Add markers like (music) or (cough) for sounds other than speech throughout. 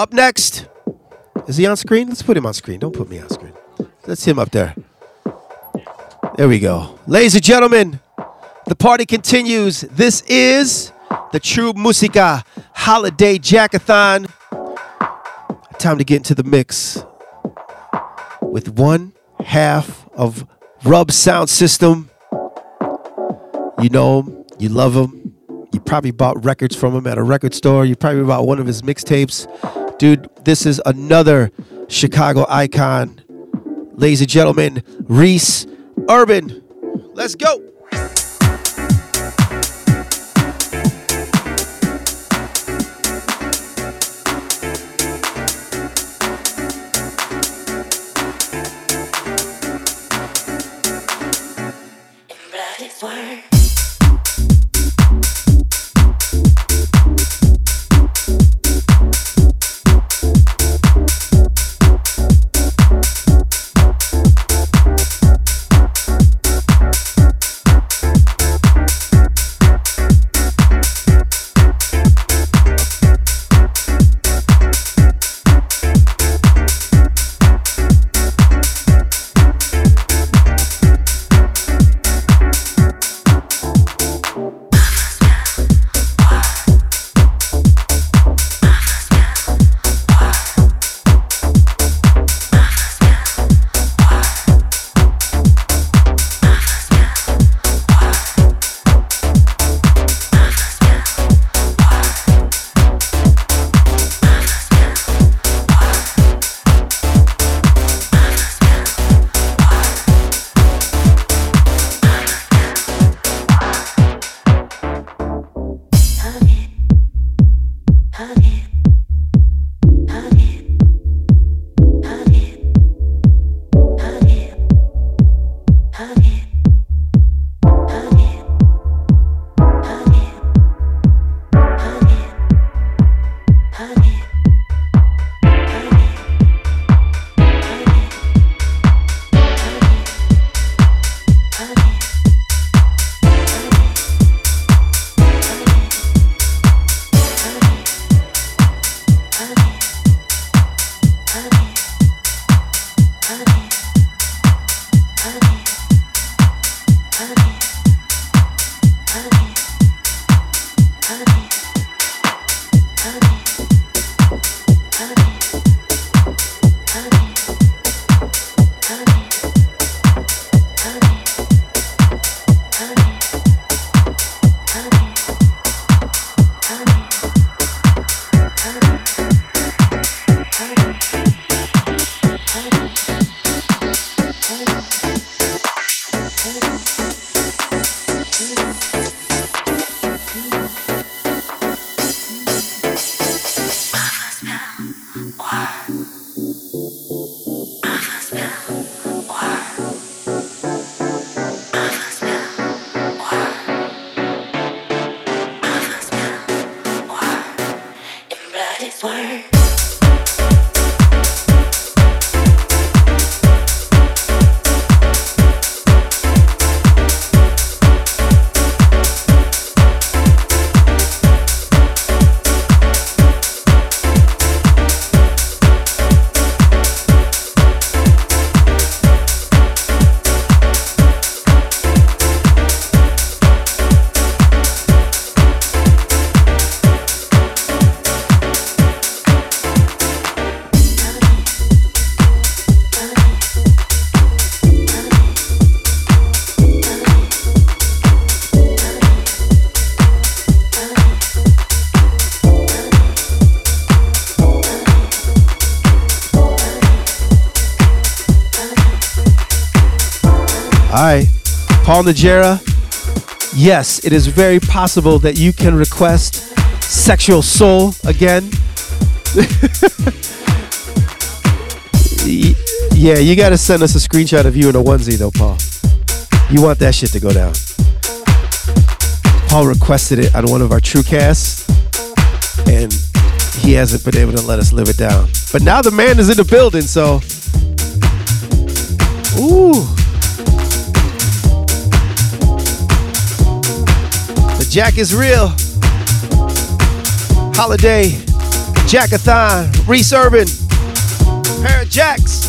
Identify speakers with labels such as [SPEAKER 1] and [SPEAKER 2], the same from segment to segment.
[SPEAKER 1] Up next, is he on screen? Let's put him on screen. Don't put me on screen. Let's him up there. There we go. Ladies and gentlemen, the party continues. This is the True Musica Holiday Jackathon. Time to get into the mix with one half of Rub Sound System. You know him, you love him. You probably bought records from him at a record store. You probably bought one of his mixtapes. Dude, this is another Chicago icon. Ladies and gentlemen, Reese Urban. Let's go. Paul Najera, yes, it is very possible that you can request Sexual Soul again. (laughs) yeah, you got to send us a screenshot of you in a onesie, though, Paul. You want that shit to go down. Paul requested it on one of our true casts, and he hasn't been able to let us live it down. But now the man is in the building, so. Ooh. Jack is real. Holiday Jackathon, Reese Urban, Pair of Jacks.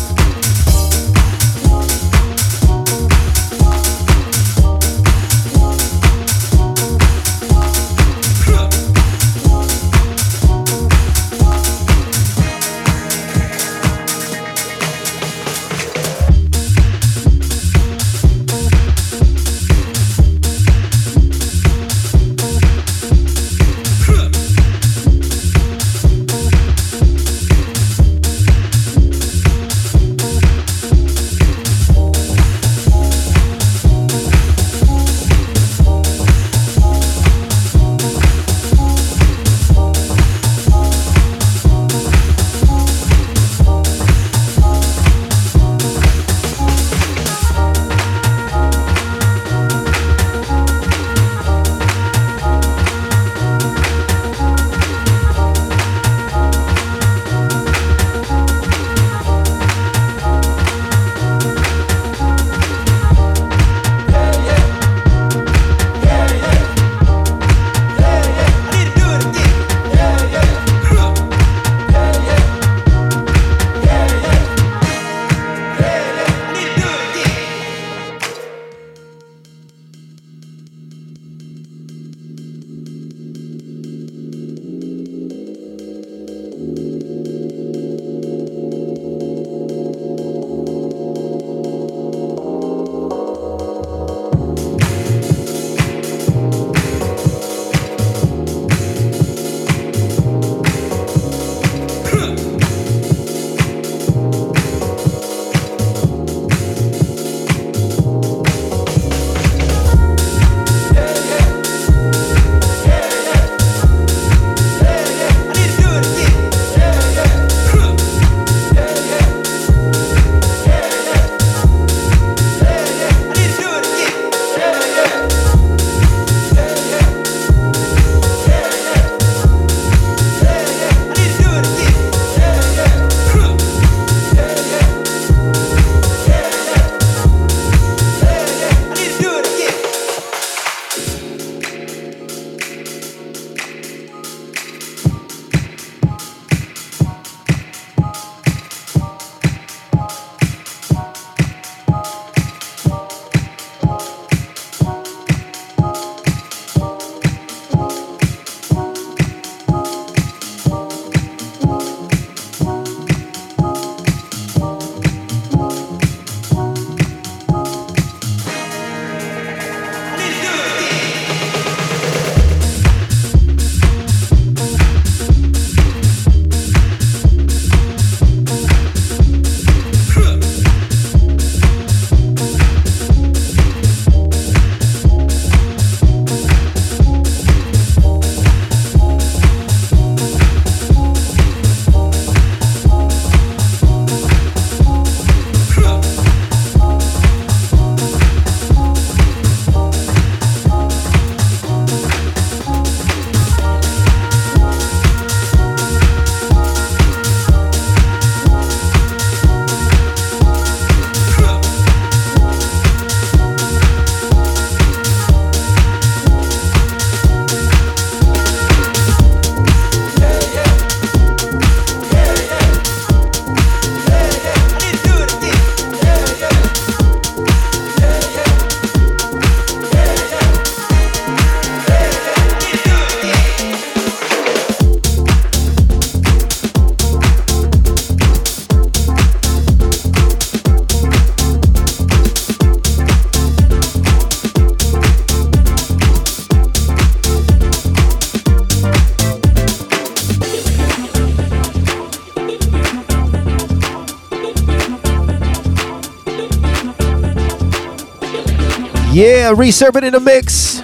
[SPEAKER 1] Reese Urban in the mix.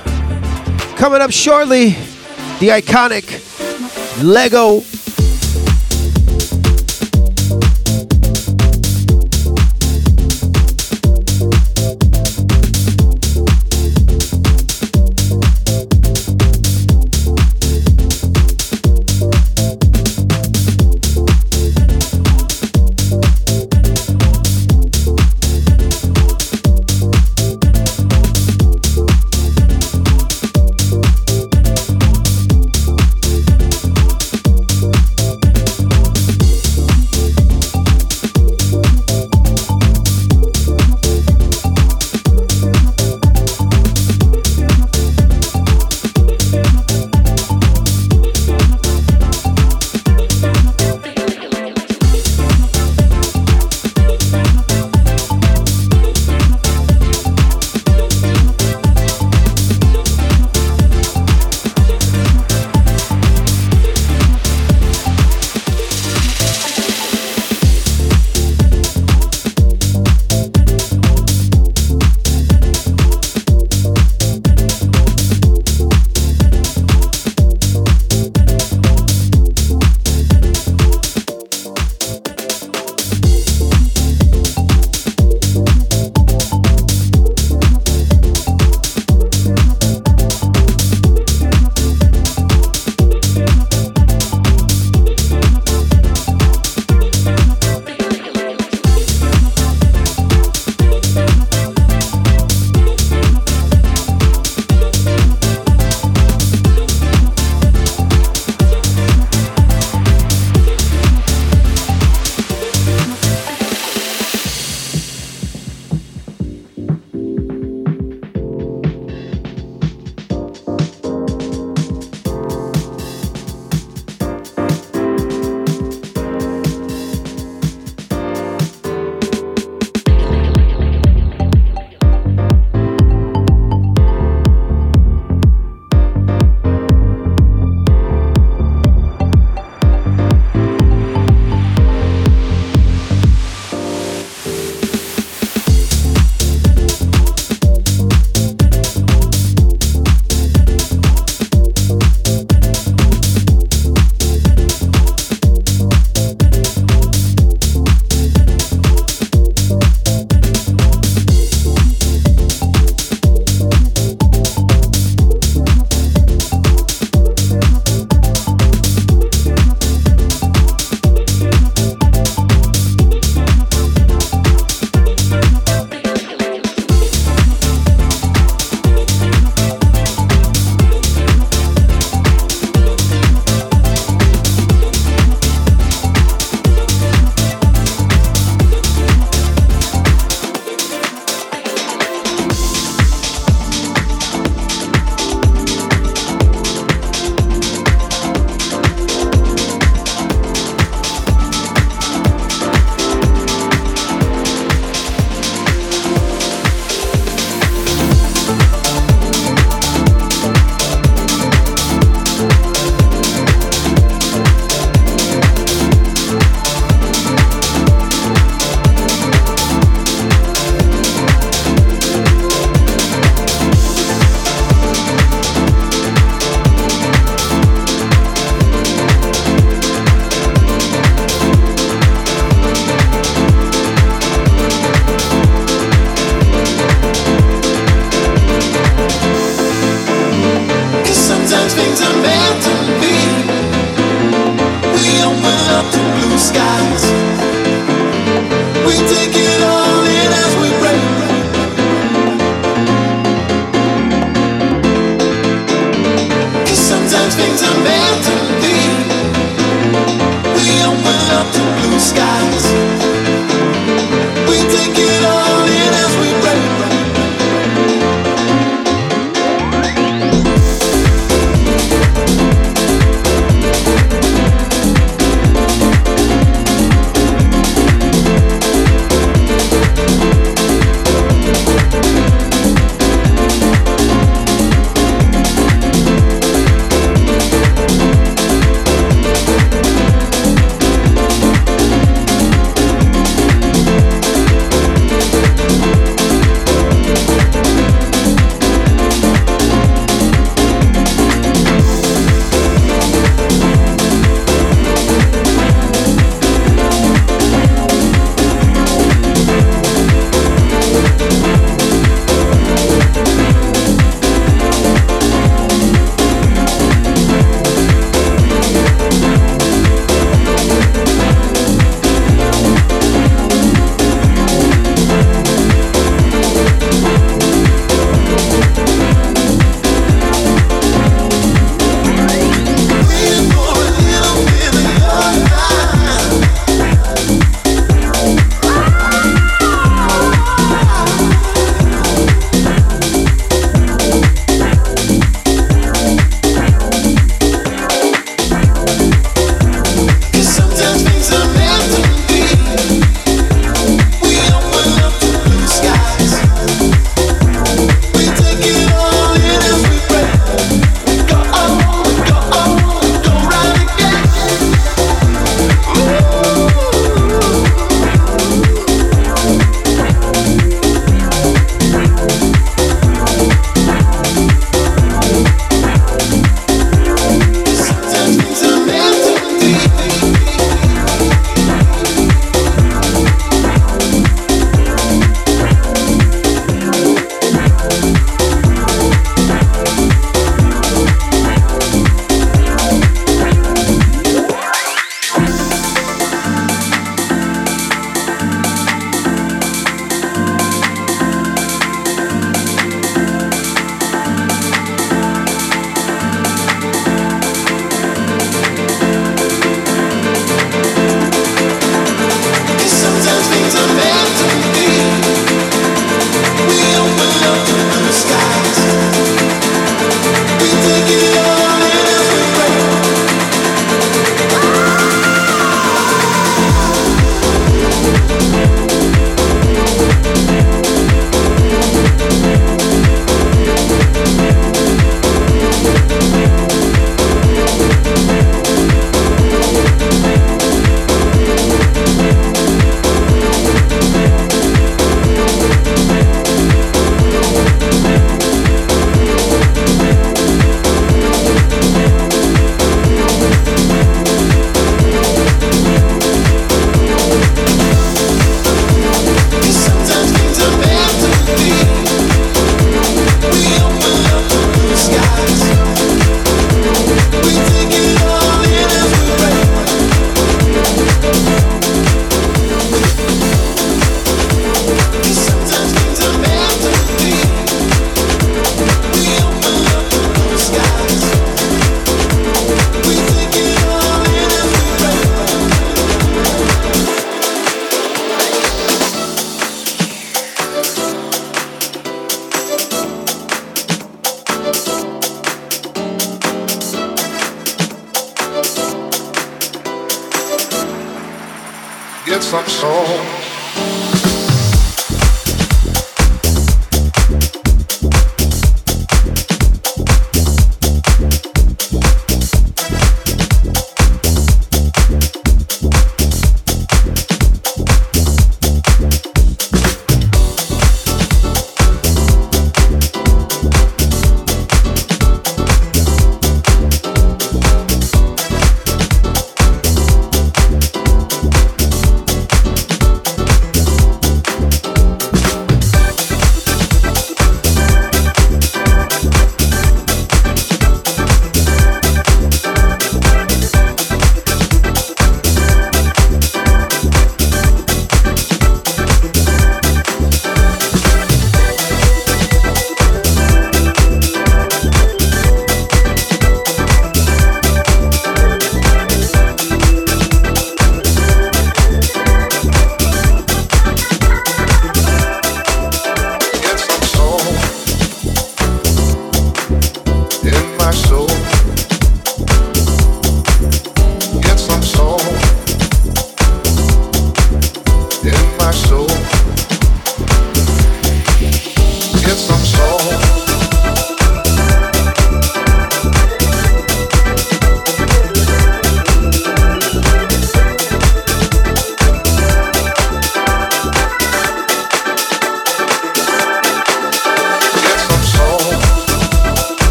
[SPEAKER 1] Coming up shortly, the iconic Lego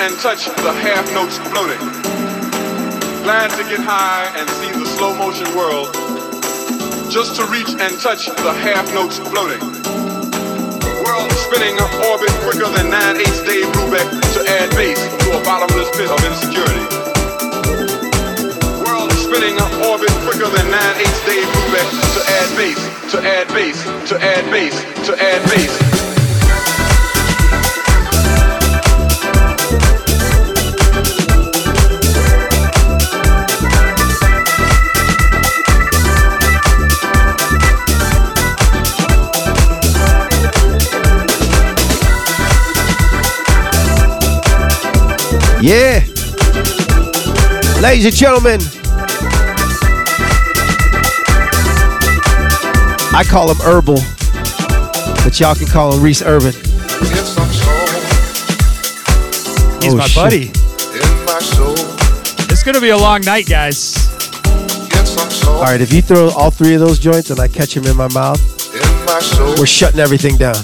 [SPEAKER 2] and touch the half notes floating. Glad to get high and see the slow motion world. Just to reach and touch the half notes floating world spinning orbit quicker than 9 8 Dave Brubeck to add bass to a bottomless pit of insecurity. World spinning orbit quicker than 9 8 Dave Brubeck to add bass, to add bass, to add bass, to add bass.
[SPEAKER 3] Yeah. Ladies and gentlemen, I call him Herbal, but y'all can call him Reese Urban.
[SPEAKER 4] He's oh, my shit. buddy. It's gonna be a long night, guys.
[SPEAKER 3] All right, if you throw all three of those joints and I catch them in my mouth, in we're shutting everything down.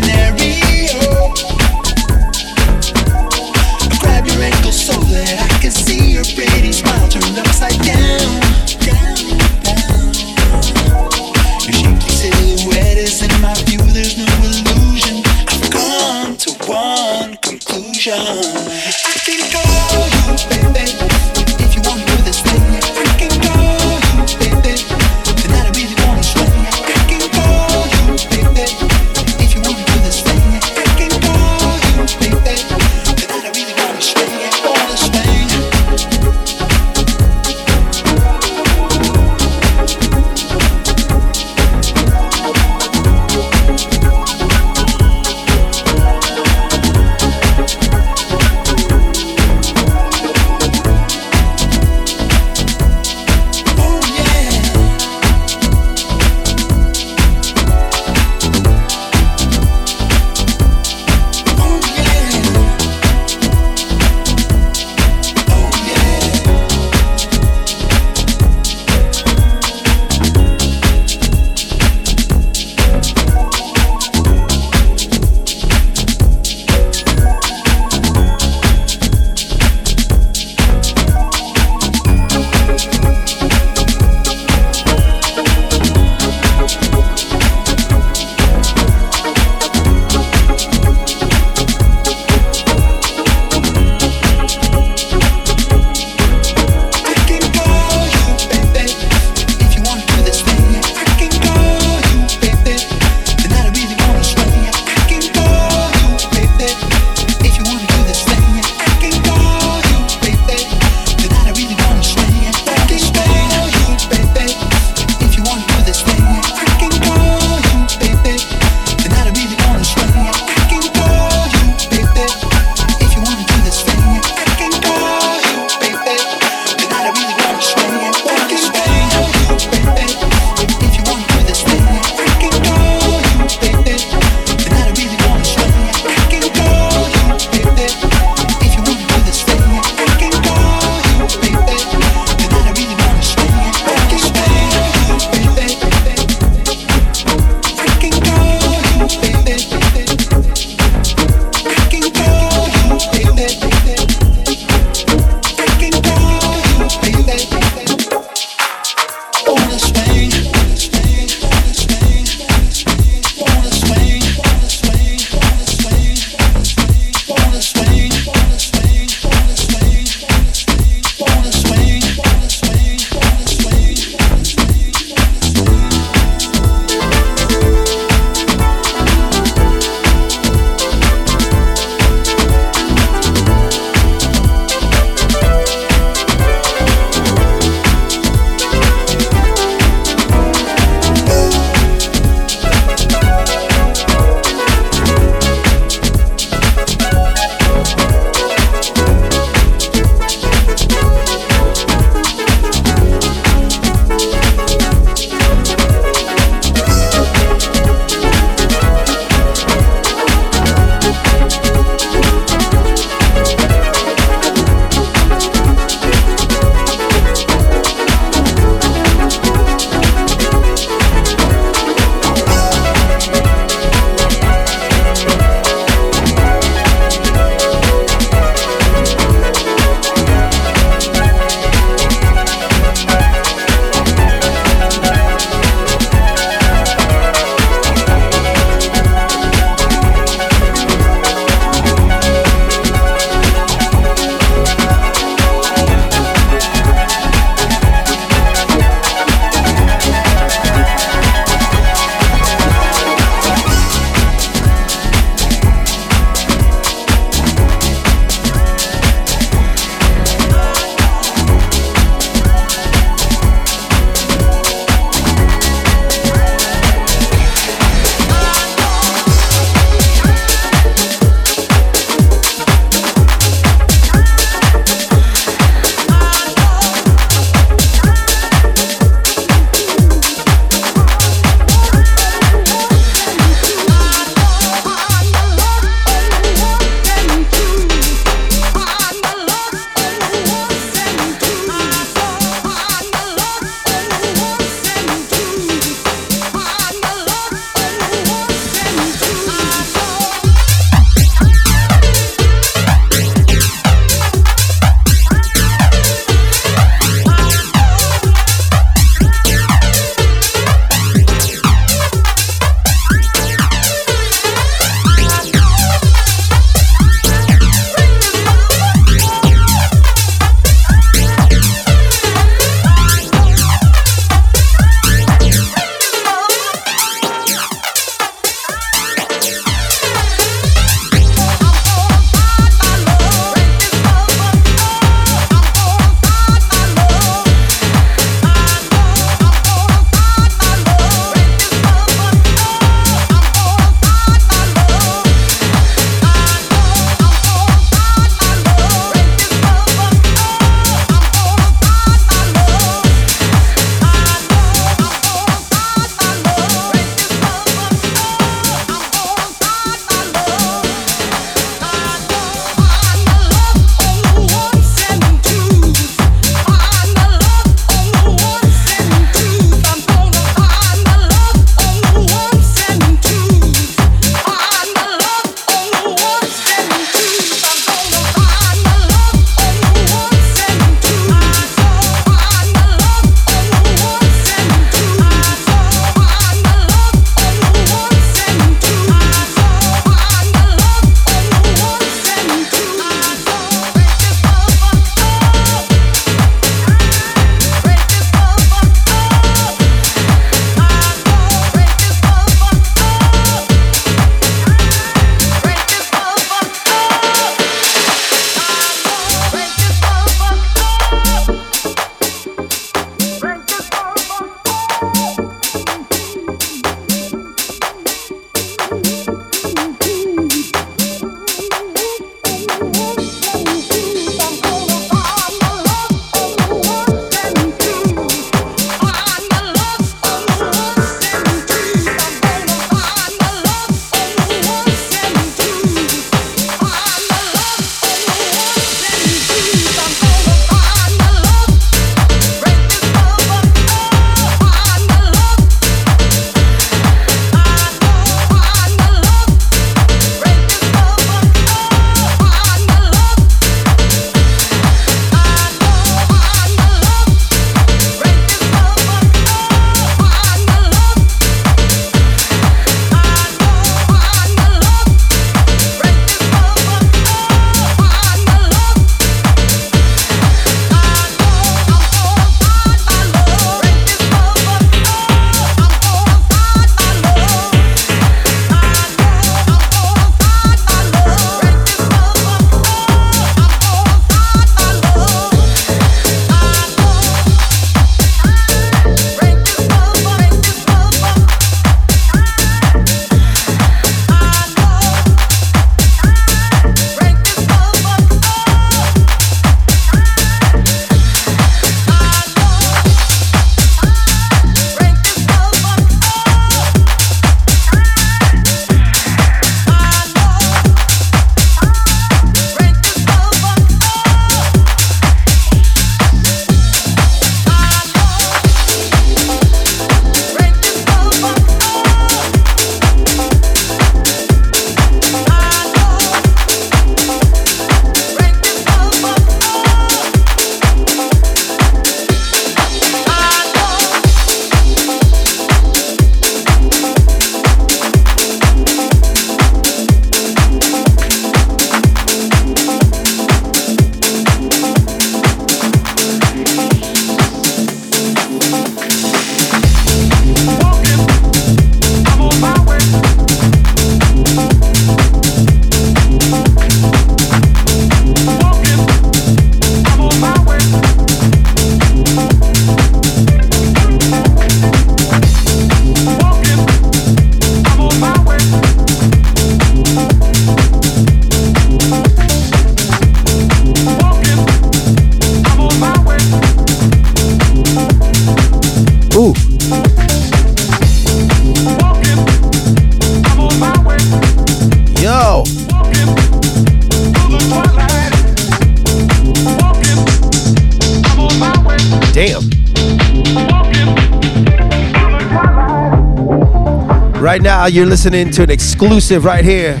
[SPEAKER 1] Now, you're listening to an exclusive right here.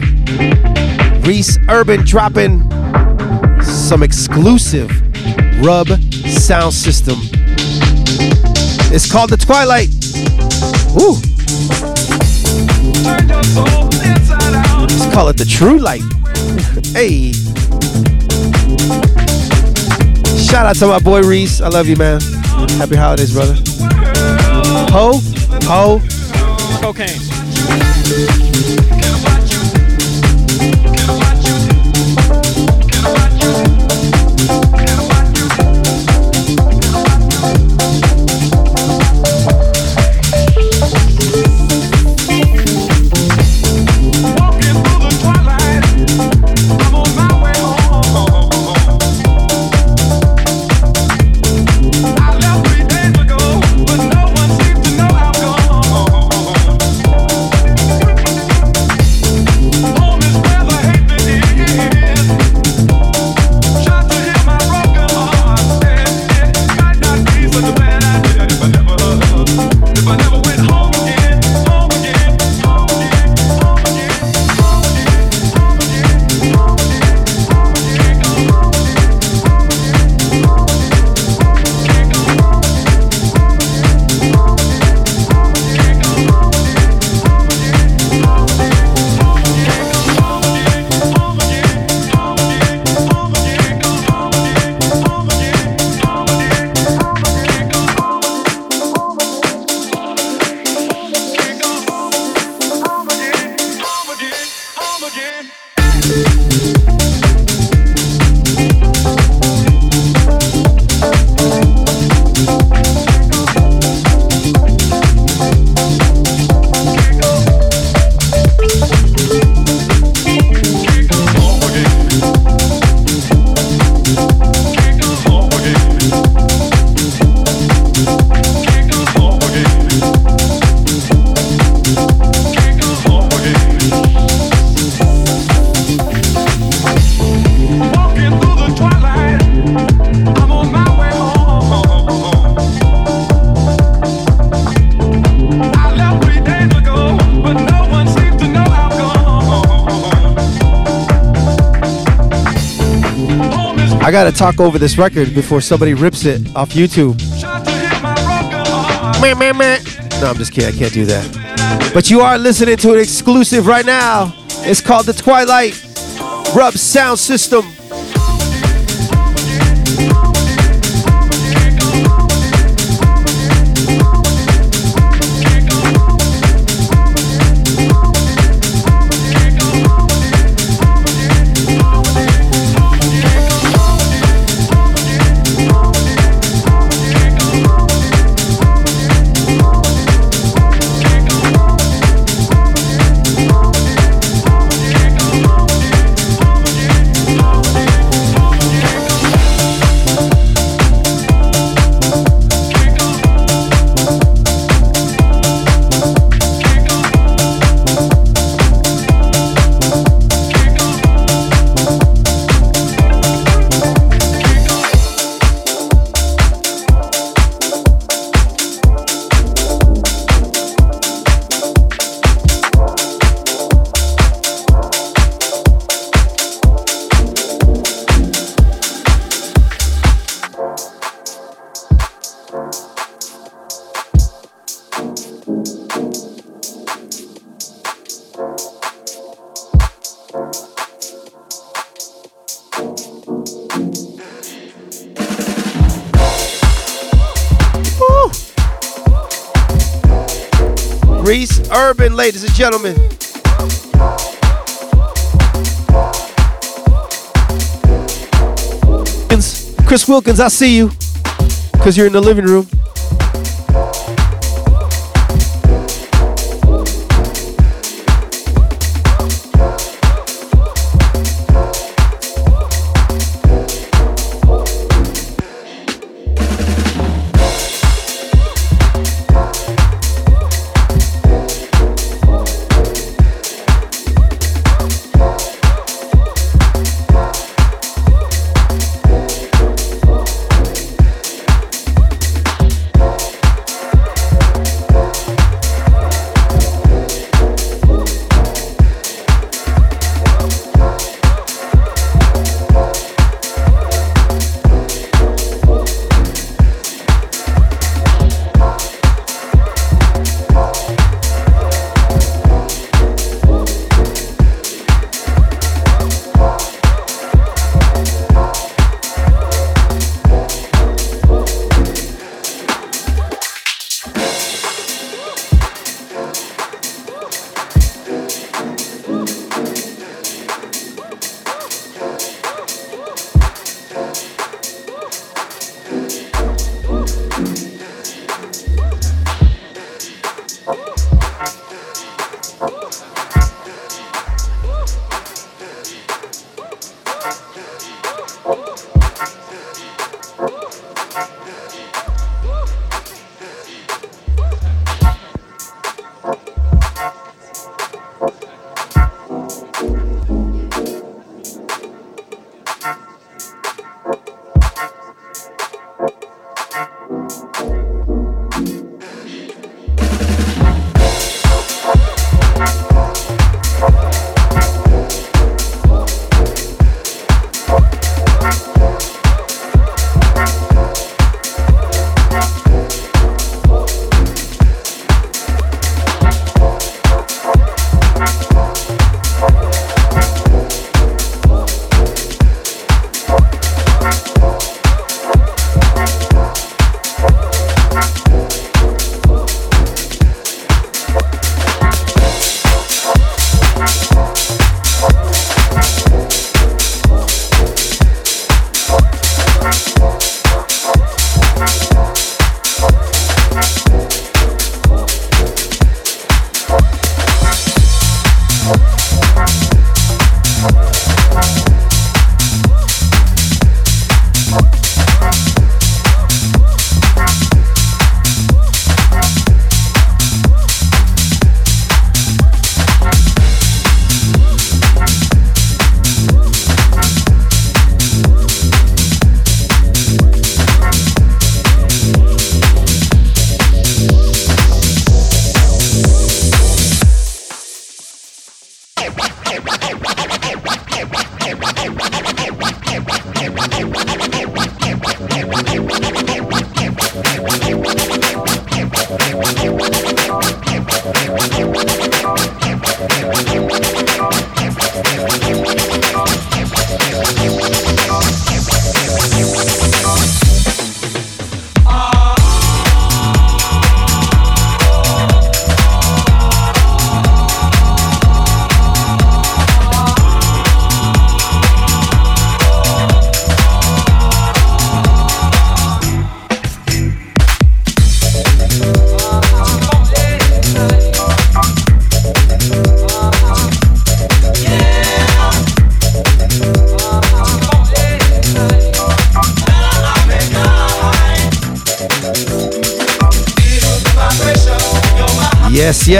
[SPEAKER 1] Reese Urban dropping some exclusive rub sound system. It's called the Twilight. Ooh. Let's call it the True Light. (laughs) hey. Shout out to my boy Reese. I love you, man. Happy holidays, brother. Ho, ho.
[SPEAKER 2] Cocaine. Thank you.
[SPEAKER 1] Got to talk over this record before somebody rips it off YouTube. No, I'm just kidding. I can't do that. But you are listening to an exclusive right now. It's called The Twilight Rub Sound System. Gentlemen. Chris Wilkins, I see you. Because you're in the living room.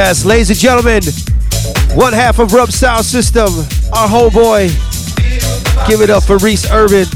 [SPEAKER 3] Yes, ladies and gentlemen, one half of Rub Sound System, our homeboy. Give it up for Reese Urban.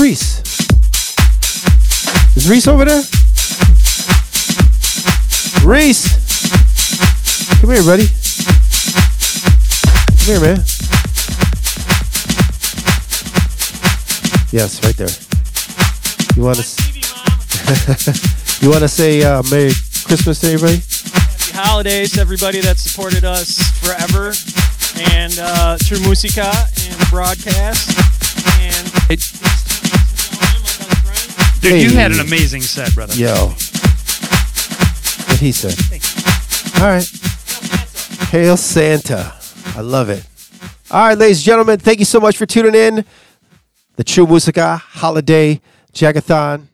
[SPEAKER 3] Reese Is Reese over there? Reese! Come here, buddy. Come here, man. Yes, right there. You want to? (laughs) you want to say uh, Merry Christmas to everybody?
[SPEAKER 5] Happy holidays, everybody that supported us forever, and uh, True Musica and the broadcast, and. It-
[SPEAKER 4] Dude, hey. you had an amazing set, brother.
[SPEAKER 3] Yo. What he said. All right. Hail Santa. I love it. All right, ladies and gentlemen, thank you so much for tuning in. The True Musica Holiday Jagathon.